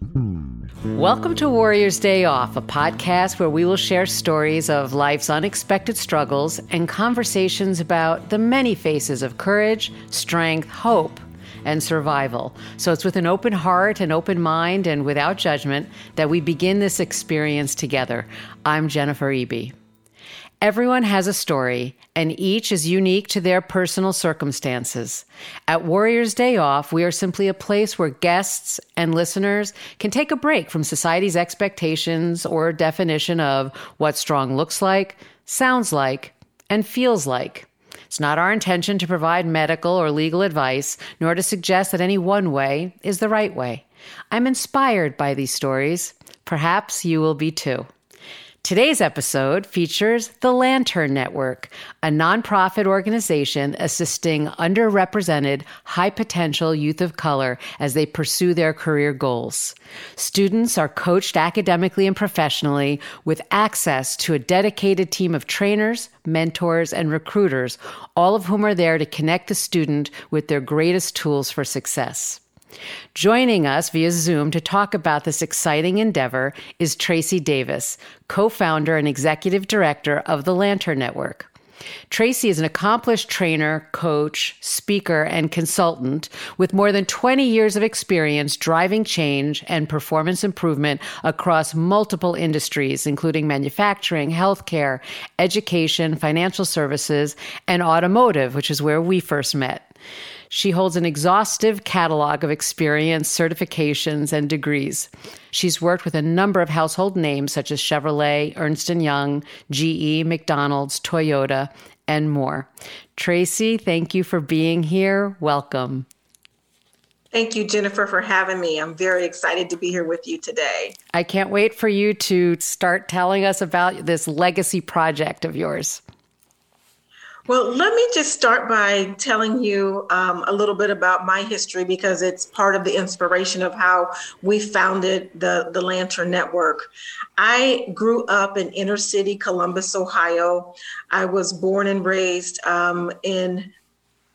Hmm. Welcome to Warriors Day Off, a podcast where we will share stories of life's unexpected struggles and conversations about the many faces of courage, strength, hope, and survival. So it's with an open heart and open mind and without judgment that we begin this experience together. I'm Jennifer Eby. Everyone has a story, and each is unique to their personal circumstances. At Warriors Day Off, we are simply a place where guests and listeners can take a break from society's expectations or definition of what strong looks like, sounds like, and feels like. It's not our intention to provide medical or legal advice, nor to suggest that any one way is the right way. I'm inspired by these stories. Perhaps you will be too. Today's episode features the Lantern Network, a nonprofit organization assisting underrepresented, high potential youth of color as they pursue their career goals. Students are coached academically and professionally with access to a dedicated team of trainers, mentors, and recruiters, all of whom are there to connect the student with their greatest tools for success. Joining us via Zoom to talk about this exciting endeavor is Tracy Davis, co founder and executive director of the Lantern Network. Tracy is an accomplished trainer, coach, speaker, and consultant with more than 20 years of experience driving change and performance improvement across multiple industries, including manufacturing, healthcare, education, financial services, and automotive, which is where we first met. She holds an exhaustive catalog of experience, certifications, and degrees. She's worked with a number of household names such as Chevrolet, Ernst & Young, GE, McDonald's, Toyota, and more. Tracy, thank you for being here. Welcome. Thank you, Jennifer, for having me. I'm very excited to be here with you today. I can't wait for you to start telling us about this legacy project of yours. Well, let me just start by telling you um, a little bit about my history because it's part of the inspiration of how we founded the, the Lantern Network. I grew up in inner city Columbus, Ohio. I was born and raised um, in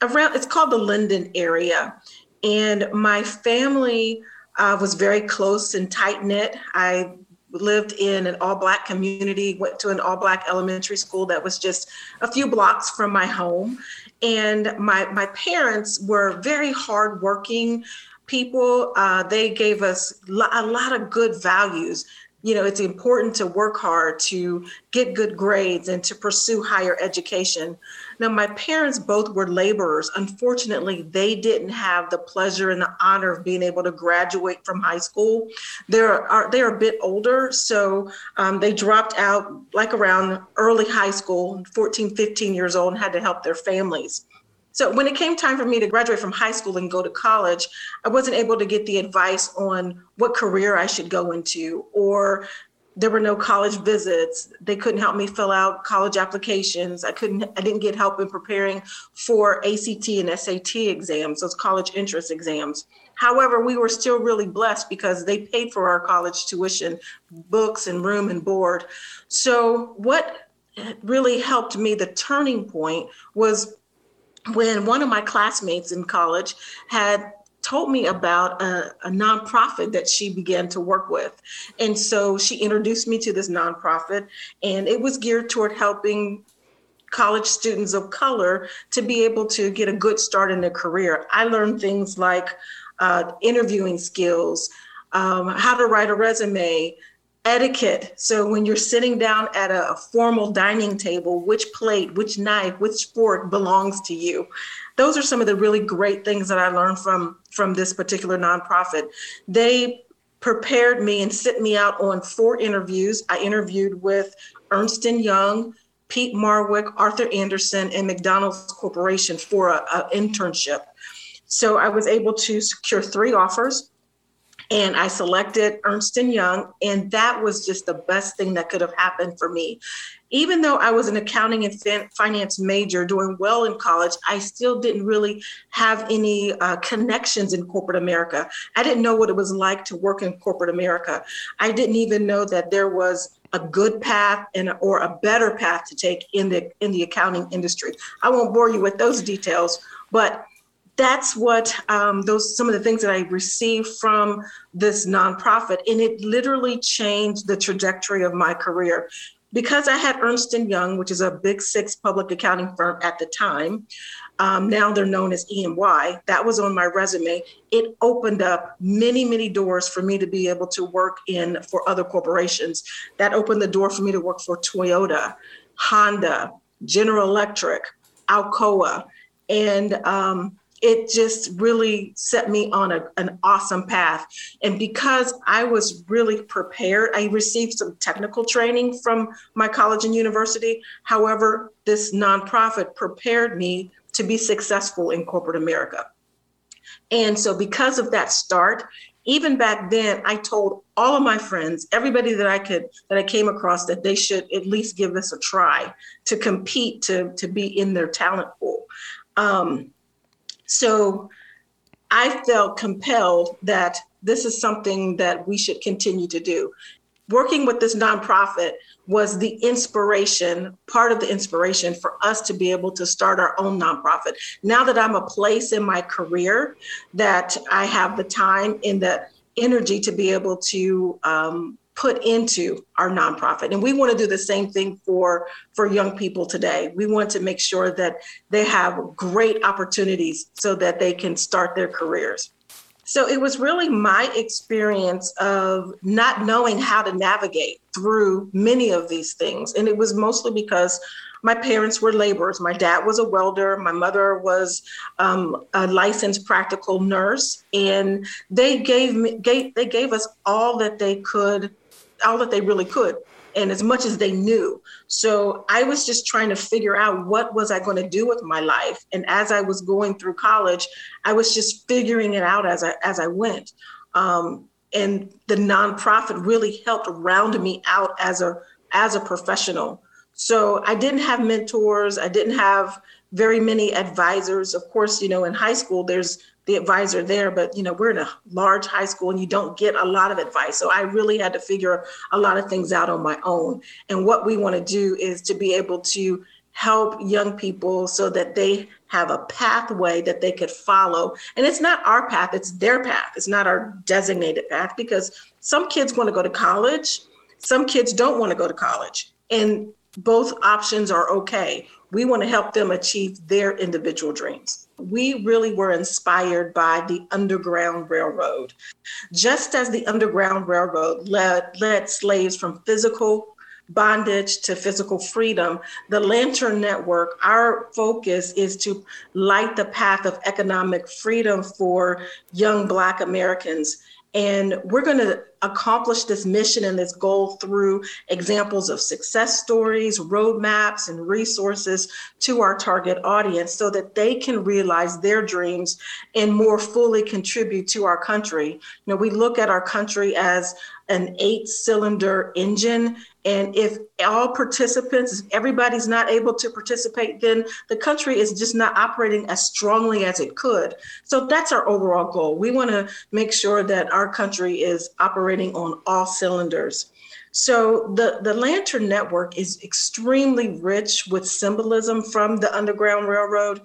around, it's called the Linden area. And my family uh, was very close and tight knit. I lived in an all black community, went to an all black elementary school that was just a few blocks from my home. And my, my parents were very hardworking people. Uh, they gave us a lot of good values you know, it's important to work hard, to get good grades, and to pursue higher education. Now, my parents both were laborers. Unfortunately, they didn't have the pleasure and the honor of being able to graduate from high school. They're are, they're a bit older, so um, they dropped out like around early high school, 14, 15 years old, and had to help their families. So when it came time for me to graduate from high school and go to college, I wasn't able to get the advice on what career I should go into or there were no college visits. They couldn't help me fill out college applications. I couldn't I didn't get help in preparing for ACT and SAT exams, those college entrance exams. However, we were still really blessed because they paid for our college tuition, books and room and board. So what really helped me the turning point was when one of my classmates in college had told me about a, a, nonprofit that she began to work with. And so she introduced me to this nonprofit, and it was geared toward helping college students of color to be able to get a good start in their career. I learned things like uh, interviewing skills, um, how to write a resume, etiquette. So when you're sitting down at a formal dining table, which plate, which knife, which fork belongs to you. Those are some of the really great things that I learned from from this particular nonprofit. They prepared me and sent me out on four interviews. I interviewed with Ernst Young, Peat Marwick, Arthur Andersen, and McDonald's Corporation for an internship. So I was able to secure three offers and I selected Ernst and Young, and that was just the best thing that could have happened for me. Even though I was an accounting and finance major, doing well in college, I still didn't really have any uh, connections in corporate America. I didn't know what it was like to work in corporate America. I didn't even know that there was a good path and or a better path to take in the in the accounting industry. I won't bore you with those details, but that's what um, those some of the things that I received from this nonprofit, and it literally changed the trajectory of my career. Because I had Ernst and Young, which is a big six public accounting firm at the time, um, now they're known as EY. That was on my resume. It opened up many, many doors for me to be able to work in for other corporations. That opened the door for me to work for Toyota, Honda, General Electric, Alcoa, and um, it just really set me on a, an awesome path. And because I was really prepared, I received some technical training from my college and university. However, this nonprofit prepared me to be successful in corporate America. And so, because of that start, even back then, I told all of my friends, everybody that I could that I came across, that they should at least give this a try to compete to to be in their talent pool. Um, so, I felt compelled that this is something that we should continue to do working with this nonprofit was the inspiration, part of the inspiration for us to be able to start our own nonprofit. Now that I'm a place in my career that I have the time and the energy to be able to um, put into our nonprofit and we want to do the same thing for for young people today we want to make sure that they have great opportunities so that they can start their careers so it was really my experience of not knowing how to navigate through many of these things. And it was mostly because my parents were laborers. My dad was a welder. My mother was um, a licensed practical nurse, and they gave me gave, they gave us all that they could, all that they really could and as much as they knew. So I was just trying to figure out what was I going to do with my life. And as I was going through college, I was just figuring it out as I as I went. Um, and the nonprofit really helped round me out as a as a professional. So I didn't have mentors. I didn't have very many advisors. Of course, you know, in high school, there's the advisor there, but you know, we're in a large high school and you don't get a lot of advice. So I really had to figure a lot of things out on my own. And what we want to do is to be able to help young people so that they have a pathway that they could follow. And it's not our path, it's their path. It's not our designated path because some kids want to go to college, some kids don't want to go to college. And both options are okay. We want to help them achieve their individual dreams we really were inspired by the Underground Railroad. Just as the Underground Railroad led, led slaves from physical bondage to physical freedom, the Lantern Network, our focus is to light the path of economic freedom for young Black Americans. And we're going to accomplish this mission and this goal through examples of success stories, roadmaps, and resources to our target audience so that they can realize their dreams and more fully contribute to our country. You know, we look at our country as an eight cylinder engine. And if all participants, if everybody's not able to participate, then the country is just not operating as strongly as it could. So that's our overall goal. We want to make sure that our country is operating on all cylinders. So the, the Lantern Network is extremely rich with symbolism from the Underground Railroad,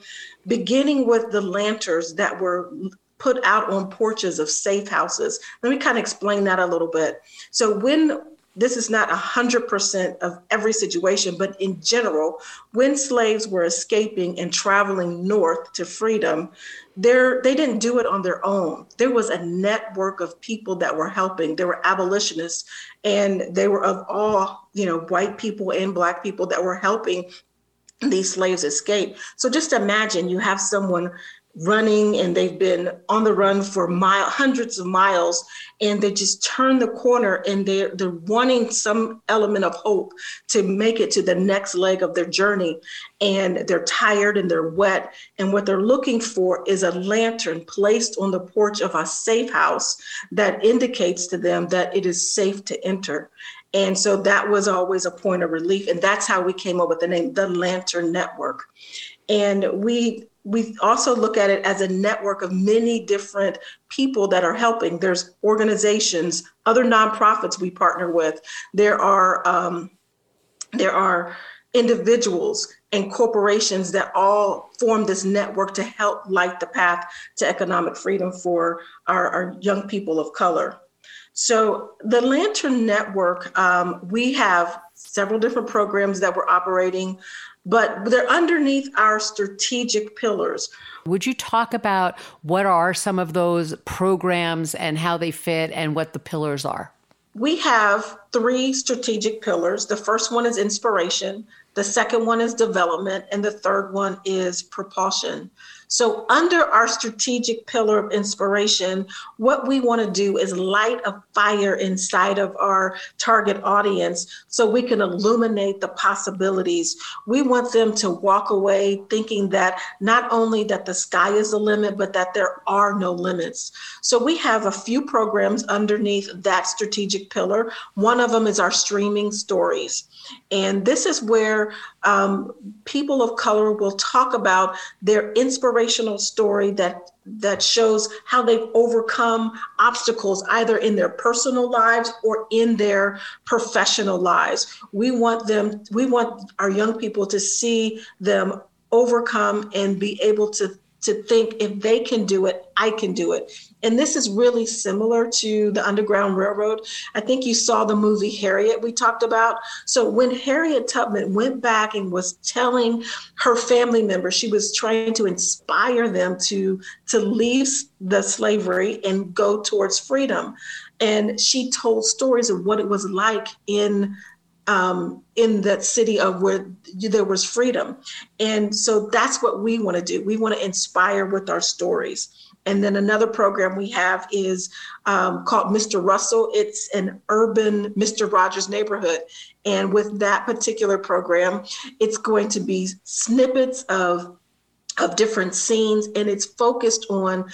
beginning with the lanterns that were put out on porches of safe houses. Let me kind of explain that a little bit. So when this is not 100% of every situation, but in general, when slaves were escaping and traveling north to freedom, they didn't do it on their own. There was a network of people that were helping. There were abolitionists, and they were of all, you know, white people and black people that were helping these slaves escape. So just imagine you have someone running and they've been on the run for mile, hundreds of miles and they just turn the corner and they're, they're wanting some element of hope to make it to the next leg of their journey. And they're tired and they're wet. And what they're looking for is a lantern placed on the porch of a safe house that indicates to them that it is safe to enter. And so that was always a point of relief. And that's how we came up with the name the lantern network. And we we also look at it as a network of many different people that are helping. There's organizations, other nonprofits we partner with. There are um, there are individuals and corporations that all form this network to help light the path to economic freedom for our, our young people of color. So, the Lantern Network, um, we have several different programs that we're operating, but they're underneath our strategic pillars. Would you talk about what are some of those programs and how they fit and what the pillars are? We have three strategic pillars. The first one is inspiration, the second one is development, and the third one is propulsion. So, under our strategic pillar of inspiration, what we want to do is light a fire inside of our target audience so we can illuminate the possibilities. We want them to walk away thinking that not only that the sky is the limit, but that there are no limits. So, we have a few programs underneath that strategic pillar. One of them is our streaming stories. And this is where um, people of color will talk about their inspirational story that that shows how they've overcome obstacles either in their personal lives or in their professional lives. We want them, we want our young people to see them overcome and be able to to think if they can do it, I can do it. And this is really similar to the Underground Railroad. I think you saw the movie Harriet we talked about. So when Harriet Tubman went back and was telling her family members, she was trying to inspire them to, to leave the slavery and go towards freedom. And she told stories of what it was like in um, in that city of where there was freedom. And so that's what we want to do. We want to inspire with our stories. And then another program we have is um, called Mr. Russell. It's an urban Mr. Rogers neighborhood. And with that particular program, it's going to be snippets of, of different scenes, and it's focused on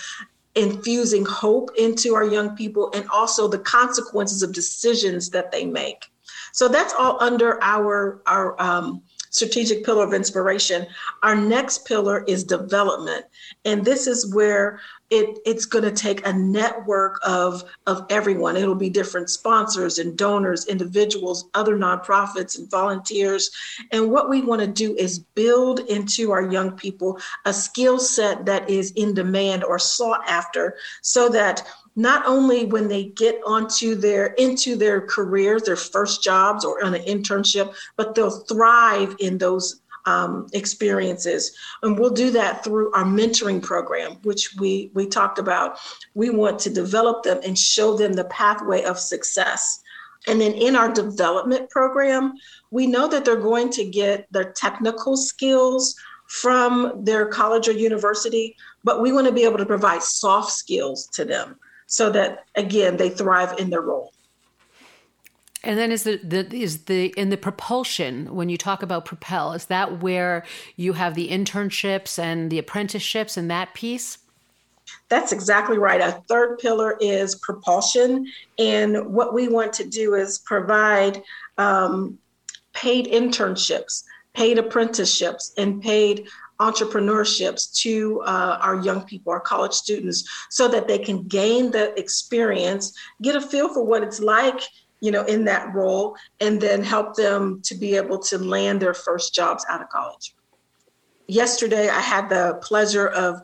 infusing hope into our young people and also the consequences of decisions that they make. So that's all under our our um, strategic pillar of inspiration. Our next pillar is development, and this is where it, it's going to take a network of of everyone. It'll be different sponsors and donors, individuals, other nonprofits, and volunteers. And what we want to do is build into our young people a skill set that is in demand or sought after, so that not only when they get onto their into their careers, their first jobs or on an internship, but they'll thrive in those um, experiences. And we'll do that through our mentoring program, which we we talked about. We want to develop them and show them the pathway of success. And then in our development program, we know that they're going to get their technical skills from their college or university, but we want to be able to provide soft skills to them so that again they thrive in their role. And then is the, the is the in the propulsion when you talk about propel is that where you have the internships and the apprenticeships and that piece? That's exactly right. A third pillar is propulsion, and what we want to do is provide um, paid internships, paid apprenticeships, and paid entrepreneurships to uh, our young people, our college students, so that they can gain the experience, get a feel for what it's like, you know, in that role, and then help them to be able to land their first jobs out of college. Yesterday, I had the pleasure of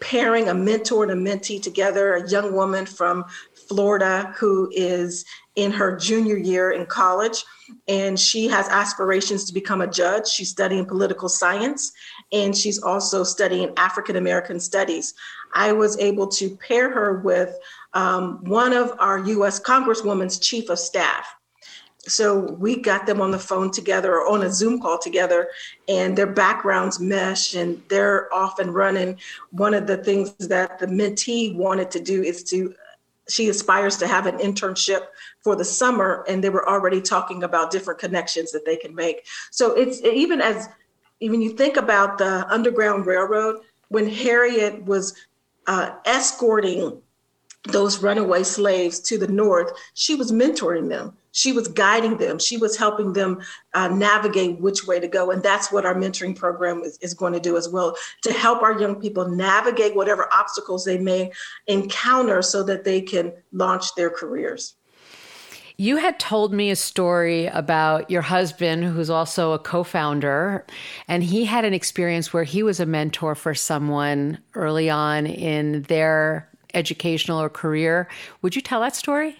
pairing a mentor and a mentee together, a young woman from Florida who is in her junior year in college and she has aspirations to become a judge. She's studying political science and she's also studying African American studies. I was able to pair her with um, one of our US Congresswoman's chief of staff. So we got them on the phone together or on a Zoom call together, and their backgrounds mesh and they're off and running. One of the things that the mentee wanted to do is to she aspires to have an internship for the summer and they were already talking about different connections that they can make so it's even as when you think about the Underground Railroad, when Harriet was uh, escorting those runaway slaves to the north, she was mentoring them. She was guiding them. She was helping them uh, navigate which way to go. And that's what our mentoring program is, is going to do as well to help our young people navigate whatever obstacles they may encounter so that they can launch their careers. You had told me a story about your husband, who's also a co founder, and he had an experience where he was a mentor for someone early on in their educational or career. Would you tell that story?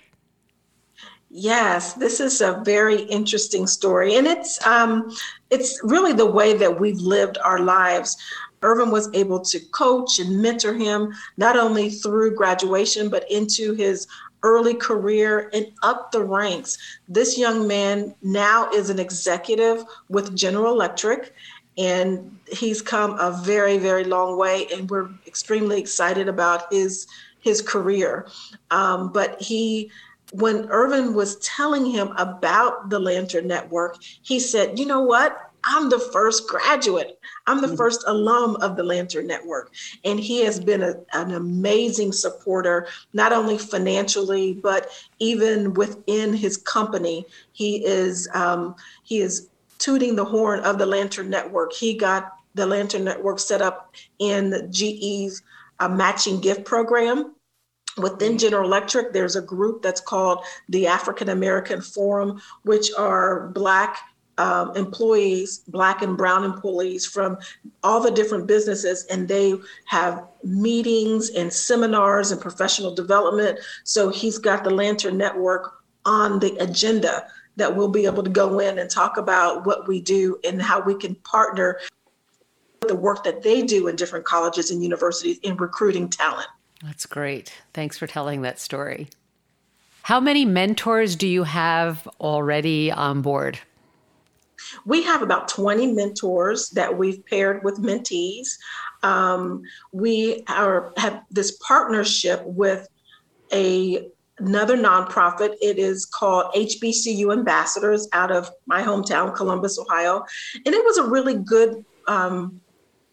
Yes, this is a very interesting story, and it's um, it's really the way that we've lived our lives. Irvin was able to coach and mentor him not only through graduation but into his early career and up the ranks. This young man now is an executive with General Electric and he's come a very very long way and we're extremely excited about his his career. Um, but he when Irvin was telling him about the Lantern Network, he said, You know what? I'm the first graduate. I'm the mm-hmm. first alum of the Lantern Network. And he has been a, an amazing supporter, not only financially, but even within his company. He is um, he is tooting the horn of the Lantern Network. He got the Lantern Network set up in GE's uh, matching gift program Within General Electric, there's a group that's called the African American Forum, which are Black um, employees, Black and Brown employees from all the different businesses, and they have meetings and seminars and professional development. So he's got the Lantern Network on the agenda that we'll be able to go in and talk about what we do and how we can partner with the work that they do in different colleges and universities in recruiting talent. That's great. Thanks for telling that story. How many mentors do you have already on board? We have about 20 mentors that we've paired with mentees. Um, we are, have this partnership with a another nonprofit. It is called HBCU Ambassadors out of my hometown, Columbus, Ohio. And it was a really good um,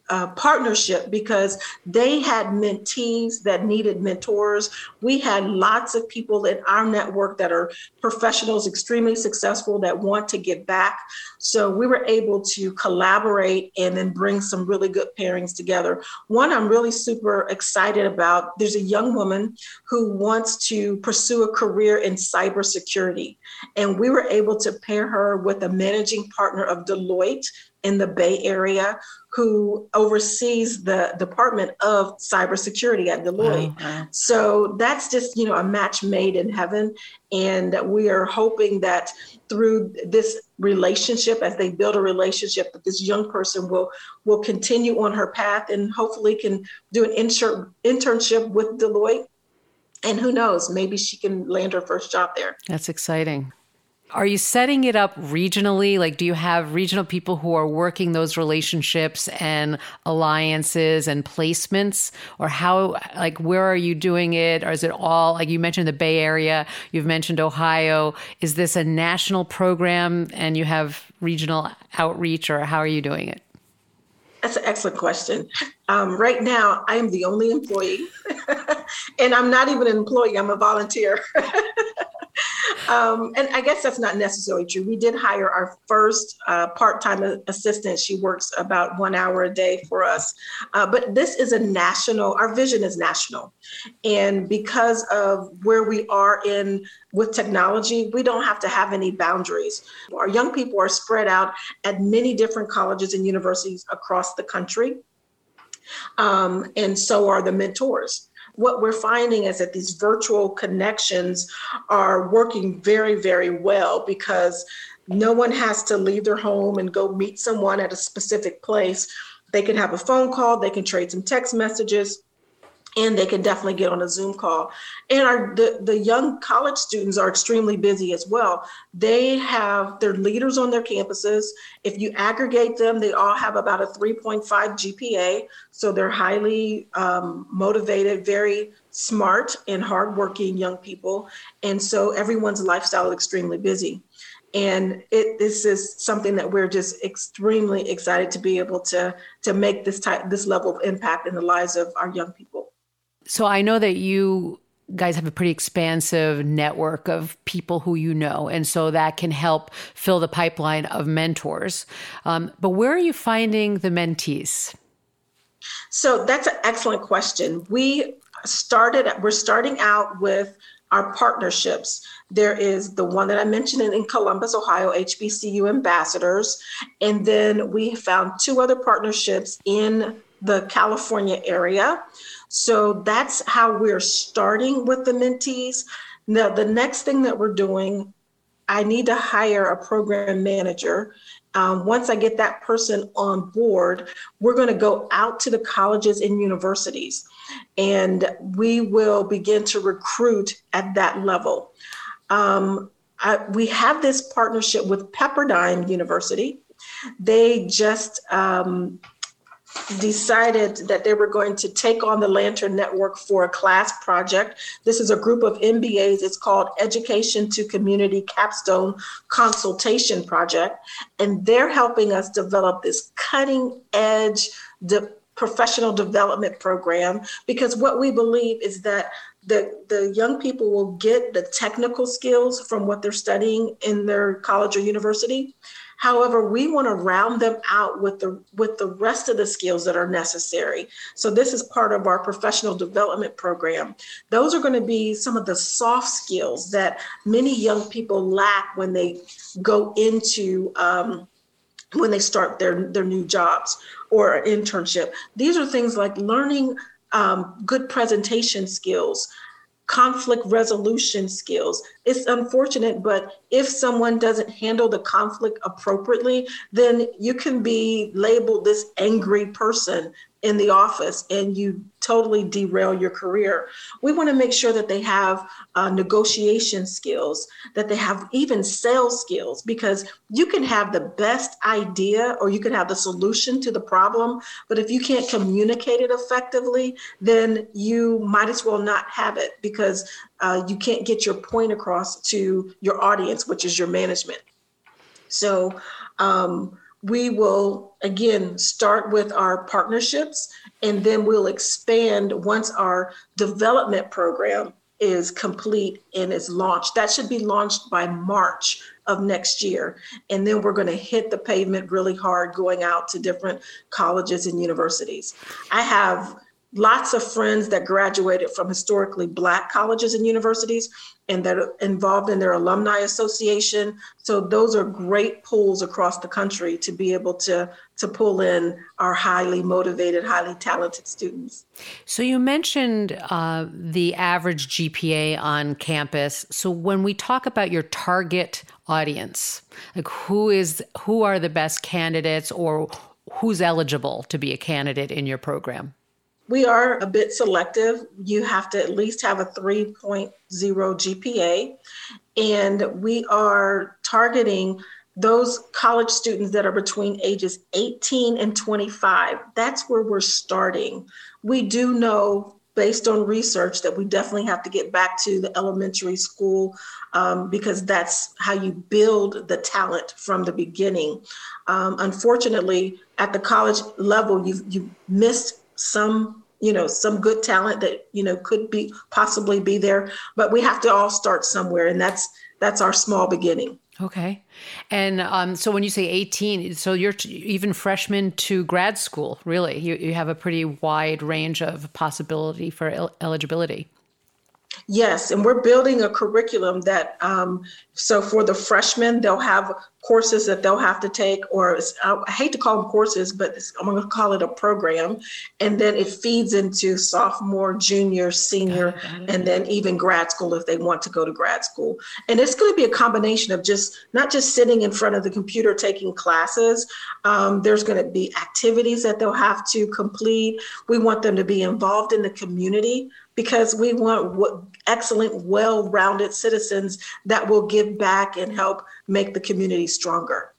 uh, partnership because they had mentees that needed mentors. We had lots of people in our network that are professionals, extremely successful, that want to give back. So we were able to collaborate and then bring some really good pairings together. One I'm really super excited about there's a young woman who wants to pursue a career in cybersecurity. And we were able to pair her with a managing partner of Deloitte in the Bay Area who oversees the Department of Cybersecurity at Deloitte. Oh, So that's just, you know, a match made in heaven. And we are hoping that through this relationship, as they build a relationship, that this young person will will continue on her path and hopefully can do an insert, internship with Deloitte. And who knows, maybe she can land her first job there. That's exciting. Are you setting it up regionally? Like, do you have regional people who are working those relationships and alliances and placements? Or how, like, where are you doing it? Or is it all, like you mentioned the Bay Area, you've mentioned Ohio. Is this a national program and you have regional outreach, or how are you doing it? That's an excellent question. Um, right now, I am the only employee, and I'm not even an employee, I'm a volunteer. um, and I guess that's not necessarily true. We did hire our first uh, part time assistant. She works about one hour a day for us. Uh, but this is a national, our vision is national. And because of where we are in with technology, we don't have to have any boundaries. Our young people are spread out at many different colleges and universities across the country. Um, and so are the mentors what we're finding is that these virtual connections are working very, very well because no one has to leave their home and go meet someone at a specific place. They can have a phone call, they can trade some text messages, and they can definitely get on a Zoom call. And our the, the young college students are extremely busy as well. They have their leaders on their campuses. If you aggregate them, they all have about a 3.5 GPA. So they're highly um, motivated, very smart, and hardworking young people. And so everyone's lifestyle is extremely busy. And it, this is something that we're just extremely excited to be able to, to make this type, this level of impact in the lives of our young people. So I know that you guys have a pretty expansive network of people who you know. And so that can help fill the pipeline of mentors. Um, but where are you finding the mentees? So that's an excellent question. We started, we're starting out with our partnerships. There is the one that I mentioned in, Columbus, Ohio, HBCU Ambassadors. And then we found two other partnerships in the California area. So that's how we're starting with the mentees. Now, the next thing that we're doing, I need to hire a program manager. Um, once I get that person on board, we're going to go out to the colleges and universities and we will begin to recruit at that level. Um, I, we have this partnership with Pepperdine University. They just um, decided that they were going to take on the Lantern Network for a class project. This is a group of MBAs. It's called Education to Community Capstone Consultation Project. And they're helping us develop this cutting edge de- professional development program because what we believe is that the, the young people will get the technical skills from what they're studying in their college or university However, we want to round them out with the with the rest of the skills that are necessary. So this is part of our professional development program. Those are going to be some of the soft skills that many young people lack when they go into um, when they start their their new jobs or internship. These are things like learning um, good presentation skills, conflict resolution skills. It's unfortunate, but if someone doesn't handle the conflict appropriately, then you can be labeled this angry person in the office and you totally derail your career. We want to make sure that they have uh, negotiation skills, that they have even sales skills, because you can have the best idea or you can have the solution to the problem, but if you can't communicate it effectively, then you might as well not have it because uh, you can't get your point across to your audience, which is your management. So, um, we will again start with our partnerships and then we'll expand once our development program is complete and is launched. That should be launched by March of next year. And then we're going to hit the pavement really hard going out to different colleges and universities. I have lots of friends that graduated from historically black colleges and universities and that are involved in their alumni association. So those are great pools across the country to be able to to pull in our highly motivated highly talented students. So you mentioned uh, the average gpa on campus. So when we talk about your target audience like who is who are the best candidates or who's eligible to be a candidate in your program we are a bit selective. You have to at least have a 3.0 GPA. And we are targeting those college students that are between ages 18 and 25. That's where we're starting. We do know, based on research, that we definitely have to get back to the elementary school um, because that's how you build the talent from the beginning. Um, unfortunately, at the college level, you've, you've missed some you know some good talent that you know could be possibly be there. But we have to all start somewhere and that's that's our small beginning. Okay. And um, so when you say 18 so you're t- even freshman to grad school really? You, you have a pretty wide range of possibility for el- eligibility Yes, and we're building a curriculum that, um, so for the freshmen, they'll have courses that they'll have to take, or I hate to call them courses, but I'm going to call it a program. And then it feeds into sophomore, junior, senior, and then even grad school if they want to go to grad school. And it's going to be a combination of just not just sitting in front of the computer taking classes. Um, there's going to be activities that they'll have to complete. We want them to be involved in the community because we want excellent, well rounded citizens that will give back and help make the community stronger.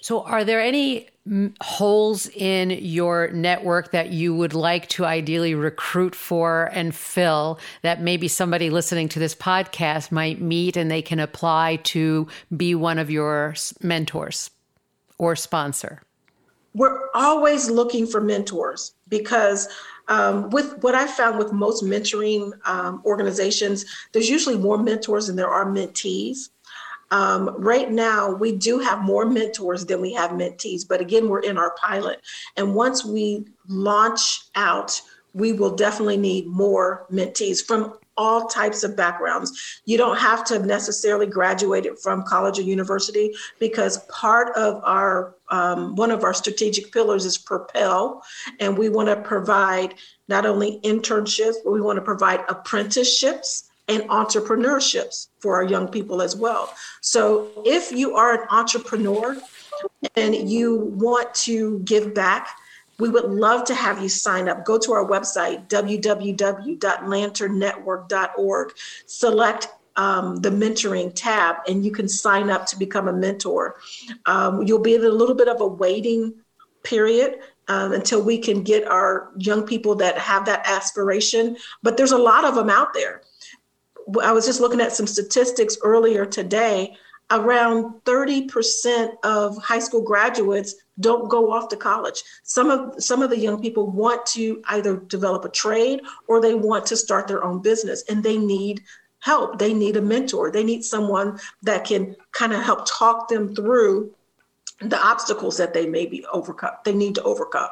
So, are there any mm, holes in your network that you would like to ideally recruit for and fill that maybe somebody listening to this podcast might meet and they can apply to be one of your mentors or sponsor? We're always looking for mentors because um, with what I found with most mentoring um, organizations, there's usually more mentors than there are mentees. Um, right now, we do have more mentors than we have mentees, but again, we're in our pilot. And once we launch out, we will definitely need more mentees from all types of backgrounds. You don't have to have necessarily graduate it from college or university because part of our um, one of our strategic pillars is propel, and we want to provide not only internships, but we want to provide apprenticeships and entrepreneurships for our young people as well. So if you are an entrepreneur and you want to give back, we would love to have you sign up. Go to our website, www.lanternnetwork.org, select um, the mentoring tab, and you can sign up to become a mentor. Um, you'll be in a little bit of a waiting period um, until we can get our young people that have that aspiration, but there's a lot of them out there. I was just looking at some statistics earlier today. Around 30% of high school graduates don't go off to college. Some of some of the young people want to either develop a trade or they want to start their own business and they need help. They need a mentor. They need someone that can kind of help talk them through the obstacles that they may be overcome. They need to overcome.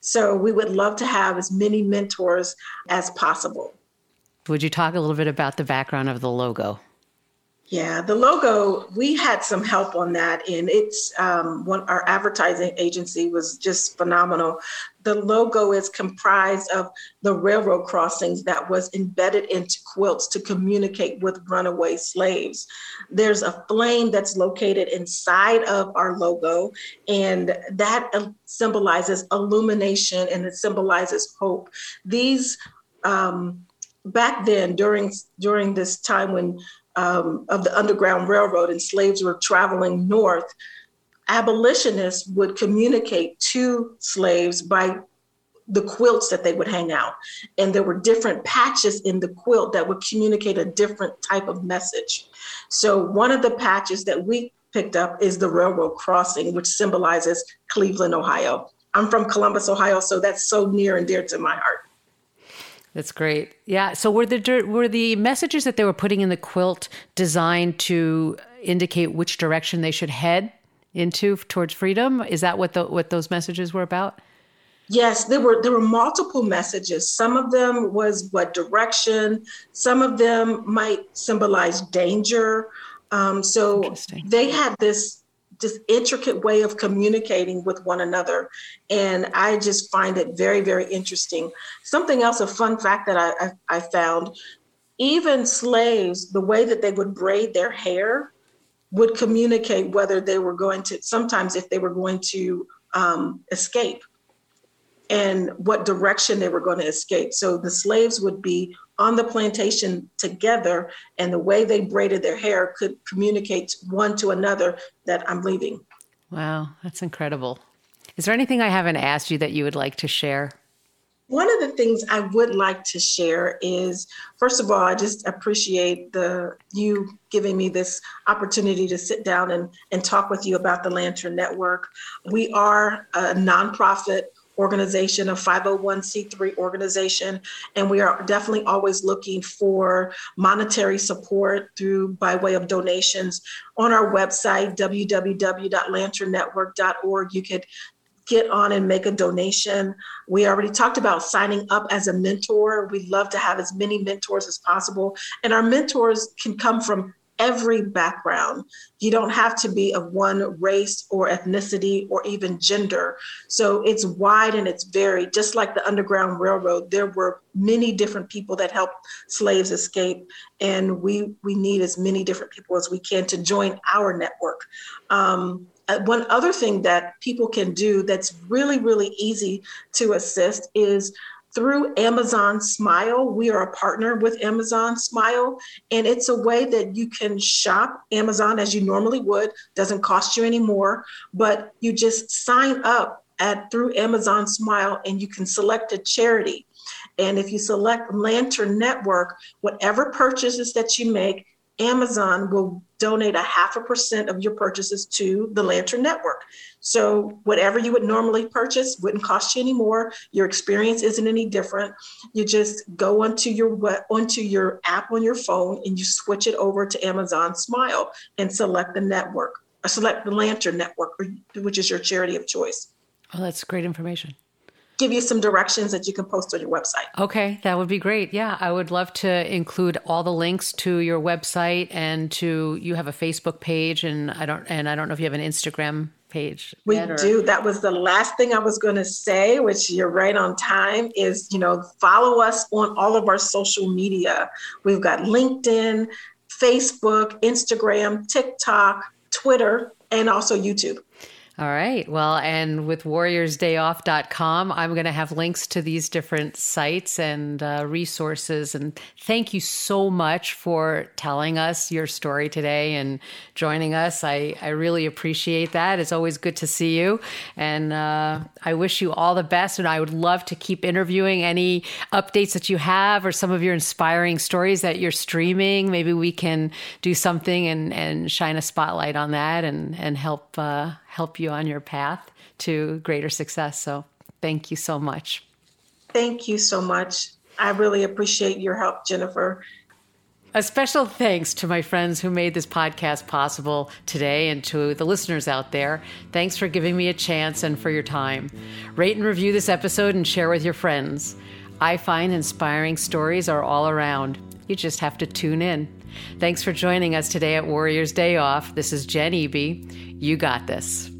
So we would love to have as many mentors as possible. Would you talk a little bit about the background of the logo? Yeah, the logo, we had some help on that, and it's um, one, our advertising agency was just phenomenal. The logo is comprised of the railroad crossings that was embedded into quilts to communicate with runaway slaves. There's a flame that's located inside of our logo, and that symbolizes illumination and it symbolizes hope. These um, back then during during this time when um, of the Underground Railroad and slaves were traveling north, abolitionists would communicate to slaves by the quilts that they would hang out. And there were different patches in the quilt that would communicate a different type of message. So one of the patches that we picked up is the railroad crossing, which symbolizes Cleveland, Ohio. I'm from Columbus, Ohio, so that's so near and dear to my heart. That's great. Yeah. So were the were the messages that they were putting in the quilt designed to indicate which direction they should head into towards freedom? Is that what the what those messages were about? Yes, there were there were multiple messages. Some of them was what direction. Some of them might symbolize danger. Um, so they had this this intricate way of communicating with one another. And I just find it very, very interesting. Something else, a fun fact that I, I, I found even slaves, the way that they would braid their hair would communicate whether they were going to, sometimes if they were going to um, escape and what direction they were going to escape. So the slaves would be on the plantation together, and the way they braided their hair could communicate one to another that I'm leaving. Wow, that's incredible. Is there anything I haven't asked you that you would like to share? One of the things I would like to share is first of all, I just appreciate the you giving me this opportunity to sit down and, and talk with you about the Lantern Network. We are a nonprofit organization, a 501c3 organization, and we are definitely always looking for monetary support through by way of donations. On our website, www.lanternnetwork.org, you could get on and make a donation. We already talked about signing up as a mentor. We'd love to have as many mentors as possible. And our mentors can come from every background. You don't have to be of one race or ethnicity or even gender. So it's wide and it's varied. Just like the Underground Railroad, there were many different people that helped slaves escape, and we we need as many different people as we can to join our network. Um, uh, one other thing that people can do that's really really easy to assist is through Amazon Smile. We are a partner with Amazon Smile, and it's a way that you can shop Amazon as you normally would. Doesn't cost you any more, but you just sign up at through Amazon Smile, and you can select a charity. And if you select Lantern Network, whatever purchases that you make, Amazon will donate a half a percent of your purchases to the Lantern Network. So whatever you would normally purchase wouldn't cost you any more. Your experience isn't any different. You just go onto your onto your app on your phone and you switch it over to Amazon Smile and select the network, or select the Lantern Network, which is your charity of choice. Oh, that's great information. Give you some directions that you can post on your website. Okay, that would be great. Yeah, I would love to include all the links to your website and to you have a Facebook page and I don't and I don't know if you have an Instagram page. We do. That was the last thing I was going to say, which you're right on time is, you know, follow us on all of our social media. We've got LinkedIn, Facebook, Instagram, TikTok, Twitter, and also YouTube. All right. Well, and with warriorsdayoff.com, I'm going to have links to these different sites and uh, resources. And thank you so much for telling us your story today and joining us. I, I really appreciate that. It's always good to see you. And uh, I wish you all the best. And I would love to keep interviewing any updates that you have or some of your inspiring stories that you're streaming. Maybe we can do something and, and shine a spotlight on that and, and help. Uh, help you on your path to greater success. So thank you so much. Thank you so much. I really appreciate your help, Jennifer. A special thanks to my friends who made this podcast possible today and to the listeners out there. Thanks for giving me a chance and for your time. Rate and review this episode and share with your friends. I find inspiring stories are all around. You just have to tune in. Thanks for joining us today at Warriors Day Off. This is Jen Eby. You got this.